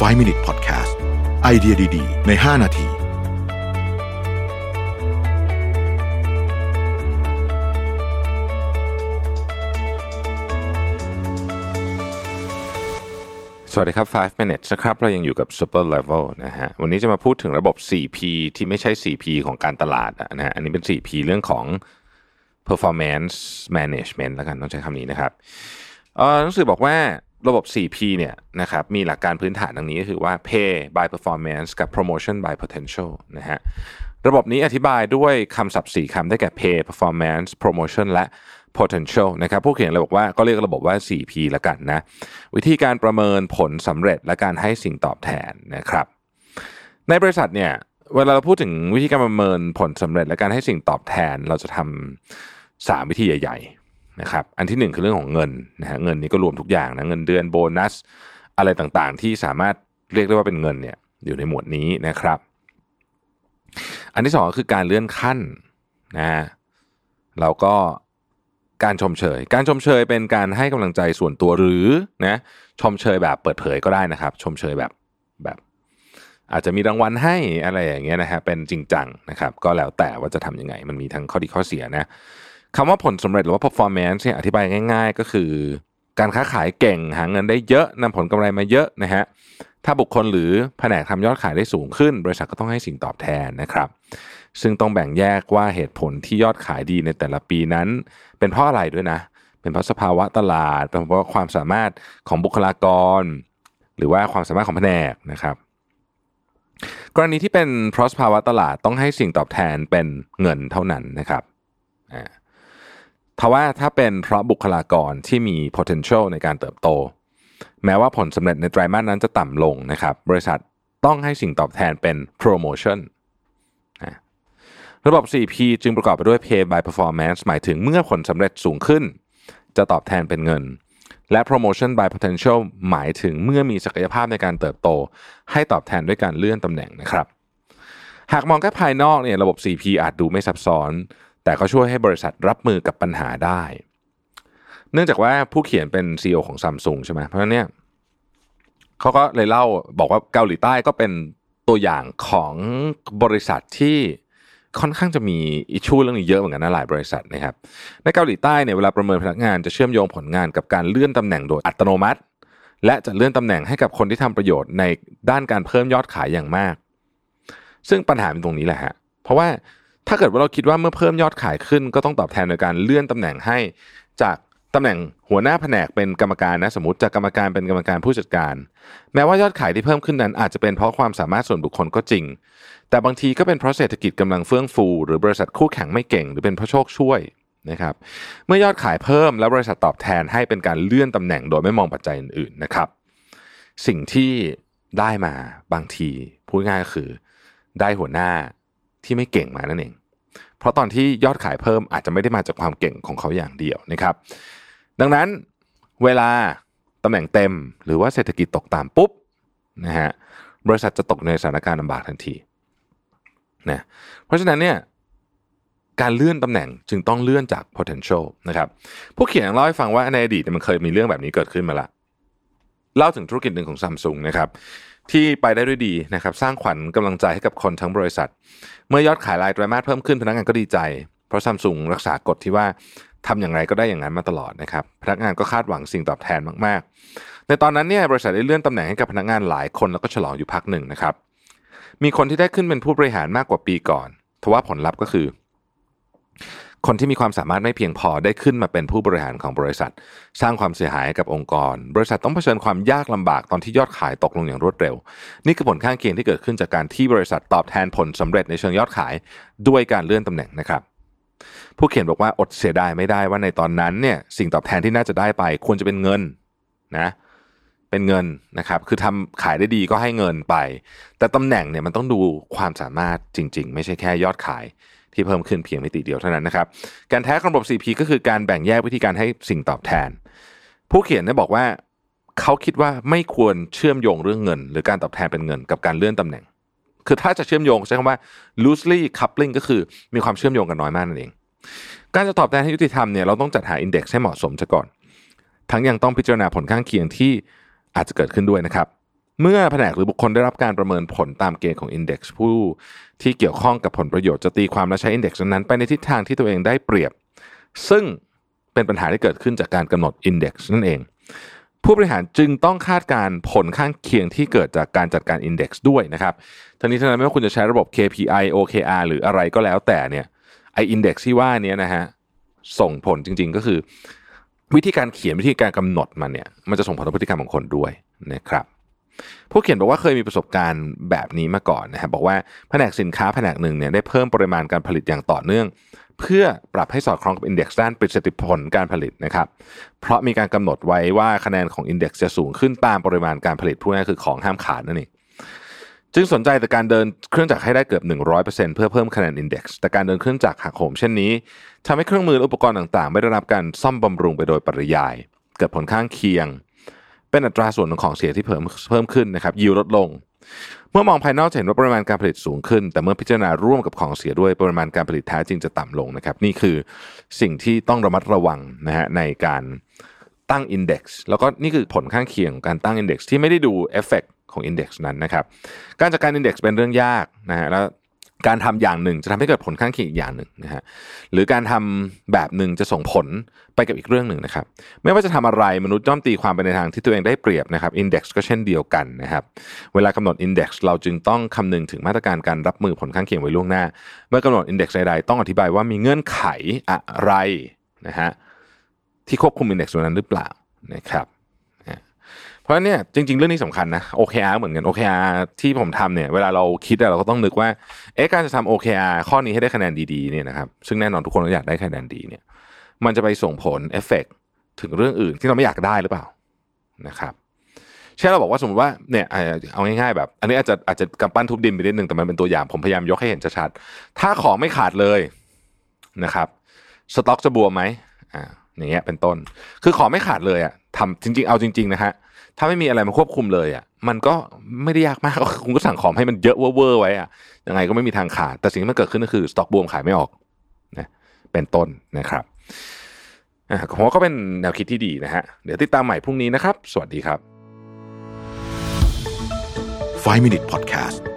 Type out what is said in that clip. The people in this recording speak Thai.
5 Minute Podcast ไอเดียดี ๆ ใน 5 นาทีสวัสดีครับ 5 minutes นะครับ เรายังอยู่กับ super level นะฮะ วันนี้จะมาพูดถึงระบบ 4P ที่ไม่ใช่ 4P ของการตลาดนะฮะ อันนี้เป็น 4P เรื่องของ performance management แล้วกัน ต้องใช้คำนี้นะครับหนังสือบอกว่า ระบบ 4P เนี่ยนะครับมีหลักการพื้นฐานดังนี้ก็คือว่า pay by performance กับ promotion by potential นะฮะระบบนี้อธิบายด้วยคำศัพท์ 4คำได้แก่ pay performance promotion และ potential นะครับผู้เขียนเลยบอกว่าก็เรียกระบบว่า 4P ละกันนะ วิธีการประเมินผลสำเร็จและการให้สิ่งตอบแทนนะครับ ในบริษัทเนี่ยเวลาเราพูดถึงวิธีการประเมินผลสำเร็จและการให้สิ่งตอบแทนเราจะทำสามวิธีใหญ่ นะครับอันที่หนึ่งคือเรื่องของเงินนะฮะเงินนี้ก็รวมทุกอย่างนะเงินเดือนโบนัส อะไรต่างๆ ที่สามารถเรียกได้ว่าเป็นเงินเนี่ยอยู่ในหมวดนี้นะครับ อันที่สองก็คือการเลื่อนขั้นนะฮะเราก็การชมเชย การชมเชยเป็นการให้กำลังใจส่วนตัวหรือนะชมเชยแบบเปิดเผยก็ได้นะครับ ชมเชยแบบแบบอาจจะมีรางวัลให้อะไรอย่างเงี้ยนะฮะเป็นจริงจังนะครับ ก็แล้วแต่ว่าจะทำยังไง มันมีทั้งข้อดีข้อเสียนะ คำว่าผลสำเร็จหรือว่า performance เนี่ยอธิบายง่าย ๆ ก็คือ การค้าขายเก่งหาเงินได้เยอะนำผลกำไรมาเยอะนะฮะถ้าบุคคลหรือแผนกทำยอดขายได้สูงขึ้น บริษัทก็ต้องให้สิ่งตอบแทนนะครับ ซึ่งต้องแบ่งแยกว่าเหตุผลที่ยอดขายดีในแต่ละปีนั้น เป็นเพราะอะไรด้วยนะ เป็นเพราะสภาวะตลาด เป็นเพราะความสามารถของบุคลากร หรือว่าความสามารถของแผนกนะครับ กรณีที่เป็นเพราะสภาวะตลาดต้องให้สิ่งตอบแทนเป็นเงินเท่านั้นนะครับอ่า ทว่าถ้าเป็นเพราะบุคลากรที่มี potential ในการเติบโต แม้ว่าผลสำเร็จในไตรมาสนั้นจะต่ำลงนะครับ บริษัทต้องให้สิ่งตอบแทนเป็น promotion ระบบ 4P จึงประกอบไปด้วย pay by performance หมายถึงเมื่อผลสำเร็จสูงขึ้น จะตอบแทนเป็นเงิน และ promotion by potential หมายถึงเมื่อมีศักยภาพในการเติบโต ให้ตอบแทนด้วยการเลื่อนตำแหน่งนะครับ หากมองแค่ภายนอกเนี่ยระบบ 4P อาจดูไม่ซับซ้อน แต่ก็ช่วยให้บริษัทรับมือกับปัญหาได้ เนื่องจากว่าผู้เขียนเป็น CEO ของซัมซุงใช่ไหมเพราะฉะนั้นเนี่ยเขาก็เลยเล่าบอกว่าเกาหลีใต้ก็เป็นตัวอย่างของบริษัทที่ค่อนข้างจะมีอิชชูเรื่องนี้เยอะเหมือนกันนะหลายบริษัทนะครับในเกาหลีใต้เนี่ยเวลาประเมินพนักงานจะเชื่อมโยงผลงานกับการเลื่อนตำแหน่งโดยอัตโนมัติ และจะเลื่อนตำแหน่งให้กับคนที่ทำประโยชน์ในด้านการเพิ่มยอดขายอย่างมาก ซึ่งปัญหาเป็นตรงนี้แหละฮะเพราะว่า ถ้าเกิดว่าเราคิดว่าเมื่อเพิ่มยอดขายขึ้น ก็ต้องตอบแทนโดยการเลื่อนตำแหน่งให้จากตำแหน่งหัวหน้าแผนกเป็นกรรมการนะสมมติจากกรรมการเป็นกรรมการผู้จัดการ แม้ว่ายอดขายที่เพิ่มขึ้นนั้น อาจจะเป็นเพราะความสามารถส่วนบุคคลก็จริง แต่บางทีก็เป็นเพราะเศรษฐกิจกำลังเฟื่องฟู หรือบริษัทคู่แข่งไม่เก่ง หรือเป็นเพราะโชคช่วยนะครับเมื่อยอดขายเพิ่มแล้วบริษัทตอบแทนให้เป็นการเลื่อนตำแหน่งโดยไม่มองปัจจัยอื่นๆนะครับ สิ่งที่ได้มาบางทีพูดง่ายก็คือ ได้หัวหน้า ที่ไม่เก่งมานั่นเอง เพราะตอนที่ยอดขายเพิ่มอาจจะไม่ได้มาจากความเก่งของเขาอย่างเดียวนะครับ ดังนั้นเวลาตำแหน่งเต็มหรือว่าเศรษฐกิจตกต่ำปุ๊บนะฮะบริษัทจะตกในสถานการณ์ลำบากทันทีนะเพราะฉะนั้นเนี่ยการเลื่อนตำแหน่งจึงต้องเลื่อนจาก potential นะครับผู้เขียนเล่าให้ฟังว่าในอดีตมันเคยมีเรื่องแบบนี้เกิดขึ้นมาละเล่าถึงธุรกิจหนึ่งของซัมซุงนะครับ ที่ไปได้ด้วยดีนะครับ สร้างขวัญกำลังใจให้กับคนทั้งบริษัท เมื่อยอดขายรายไตรมาสเพิ่มขึ้นพนักงานก็ดีใจ เพราะซัมซุงรักษากฎที่ว่าทำอย่างไรก็ได้อย่างนั้นมาตลอดนะครับพนักงานก็คาดหวังสิ่งตอบแทนมากๆ ในตอนนั้นเนี่ยบริษัทได้เลื่อนตำแหน่งให้กับพนักงานหลายคนแล้วก็ฉลองอยู่พักหนึ่งนะครับ มีคนที่ได้ขึ้นเป็นผู้บริหารมากกว่าปีก่อนทว่าผลลัพธ์ก็คือ คนที่มีความสามารถไม่เพียงพอได้ขึ้นมาเป็นผู้บริหารของบริษัท สร้างความเสียหายกับองค์กร บริษัทต้องเผชิญความยากลำบากตอนที่ยอดขายตกลงอย่างรวดเร็ว นี่คือผลข้างเคียงที่เกิดขึ้นจากการที่บริษัทตอบแทนผลสำเร็จในเชิงยอดขายด้วยการเลื่อนตำแหน่งนะครับ ผู้เขียนบอกว่าอดเสียดายไม่ได้ว่าในตอนนั้นเนี่ยสิ่งตอบแทนที่น่าจะได้ไป ควรจะเป็นเงินนะเป็นเงินนะครับ คือทำขายได้ดีก็ให้เงินไป แต่ตำแหน่งเนี่ยมันต้องดูความสามารถจริง ๆ ไม่ใช่แค่ยอดขาย ที่เพิ่มขึ้นเพียงมิติเดียวเท่านั้นนะครับ การแท้ของระบบ CP ก็คือการแบ่งแยกวิธีการให้สิ่งตอบแทน ผู้เขียนเนี่ยบอกว่าเขาคิดว่าไม่ควรเชื่อมโยงเรื่องเงิน หรือการตอบแทนเป็นเงิน กับการเลื่อนตำแหน่ง คือถ้าจะเชื่อมโยงใช้คำว่า loosely coupling ก็คือมีความเชื่อมโยงกันน้อยมากนั่นเอง การจะตอบแทนให้ยุติธรรมเนี่ยเราต้องจัดหาอินเด็กซ์ให้เหมาะสมซะก่อน ทั้งยังต้องพิจารณาผลข้างเคียงที่อาจจะเกิดขึ้นด้วยนะครับ เมื่อแผนกหรือบุคคลได้รับการประเมินผลตามเกณฑ์ของ Index ผู้ที่เกี่ยวข้องกับผลประโยชน์จะตีความและใช้ Index นั้นไปในทิศทางที่ตัวเองได้เปรียบ ซึ่งเป็นปัญหาที่เกิดขึ้นจากการกำหนด Index นั่นเอง ผู้บริหารจึงต้องคาดการผลข้างเคียงที่เกิดจากการจัดการ Index ด้วยนะครับทั้งนี้ทั้งนั้นไม่ว่าคุณจะใช้ระบบ KPI OKR หรืออะไรก็แล้วแต่เนี่ยไอ Index ที่ว่านี้นะฮะส่งผลจริงๆก็คือ วิธีการเขียนวิธีการกำหนดมันเนี่ยมันจะส่งผลต่อพฤติกรรมของคนด้วยนะครับ ผู้เขียนบอกว่าเคยมีประสบการณ์แบบนี้มาก่อนนะครับบอกว่าแผนกสินค้าแผนกหนึ่งเนี่ยได้เพิ่มปริมาณการผลิตอย่างต่อเนื่อง เพื่อปรับให้สอดคล้องกับอินเด็กซ์ด้านประสิทธิผลการผลิตนะครับเพราะมีการกำหนดไว้ว่าคะแนนของอินเด็กซ์จะสูงขึ้นตามปริมาณการผลิตพูดง่ายคือของห้ามขาดนั่นเองจึงสนใจแต่การเดินเครื่องจักรให้ได้เกือบ 100%เพื่อเพิ่มคะแนน index แต่การเดินเครื่องจักรหักโหมเช่นนี้ทำให้เครื่องมือและอุปกรณ์ต่างๆ ไม่ได้รับการซ่อมบำรุงไปโดยปริยาย เกิดผลข้างเคียง เป็นอัตราส่วนของเสียที่เพิ่มเพิ่มขึ้นนะครับยิวลดลง เมื่อมองภายนอกจะเห็นว่าปริมาณการผลิตสูงขึ้น แต่เมื่อพิจารณาร่วมกับของเสียด้วยปริมาณการผลิตแท้จริงจะต่ำลงนะครับ นี่คือสิ่งที่ต้องระมัดระวังนะฮะในการตั้ง index แล้วก็นี่คือผลข้างเคียงของการตั้ง index ที่ไม่ได้ดูเอฟเฟกของ index นั้นนะครับ การจัดการ index เป็นเรื่องยากนะฮะแล้ว การทำอย่างหนึ่งจะทำให้เกิดผลข้างเคียงอีกอย่างหนึ่งนะฮะหรือการทำแบบหนึ่งจะส่งผลไปกับอีกเรื่องหนึ่งนะครับ ไม่ว่าจะทำอะไรมนุษย์ย่อมตีความไปในทางที่ตัวเองได้เปรียบนะครับ index ก็เช่นเดียวกันนะครับ เวลากำหนด index เราจึงต้องคำนึงถึงมาตรการการรับมือผลข้างเคียงไว้ล่วงหน้า เมื่อกำหนด index ใดๆต้องอธิบายว่ามีเงื่อนไขอะไรนะฮะที่ควบคุม index นั้นหรือเปล่านะครับ เพราะเนี่ยจริง ๆ เรื่องนี้สำคัญนะ OKR เหมือนกัน OKR ที่ผมทำเนี่ยเวลาเราคิดเราก็ต้องนึกว่าเอ๊ะการจะทำ OKR ข้อนี้ให้ได้คะแนนดีๆเนี่ยนะครับซึ่งแน่นอนทุกคนก็อยากได้คะแนนดีเนี่ยมันจะไปส่งผลเอฟเฟกถึงเรื่องอื่นที่เราไม่อยากได้หรือเปล่านะครับเช่นเราบอกว่าสมมติว่าเนี่ยเอาง่ายๆแบบ อันนี้อาจจะอาจจะกำปั้นทุบดินไปนิดนึงแต่มันเป็นตัวอย่างผมพยายามยกให้เห็นชัดๆถ้าของไม่ขาดเลยนะครับสต็อกจะบวมไหมอ่าอย่างเงี้ยเป็นต้น คือของไม่ขาดเลยอะ ทำจริง ๆ เอาจริง ๆ นะฮะถ้าไม่มีอะไรมาควบคุมเลยอะมันก็ไม่ได้ยากมากคุณก็สั่งของให้มันเยอะเวอร์ไว้อะยังไงก็ไม่มีทางขาด แต่สิ่งที่มันเกิดขึ้นก็คือสต็อกบวมขายไม่ออกนะเป็นต้นนะครับอ่าผมว่าก็เป็นแนวคิดที่ดีนะฮะเดี๋ยวติดตามใหม่พรุ่งนี้นะครับ สวัสดีครับ 5 Minute Podcast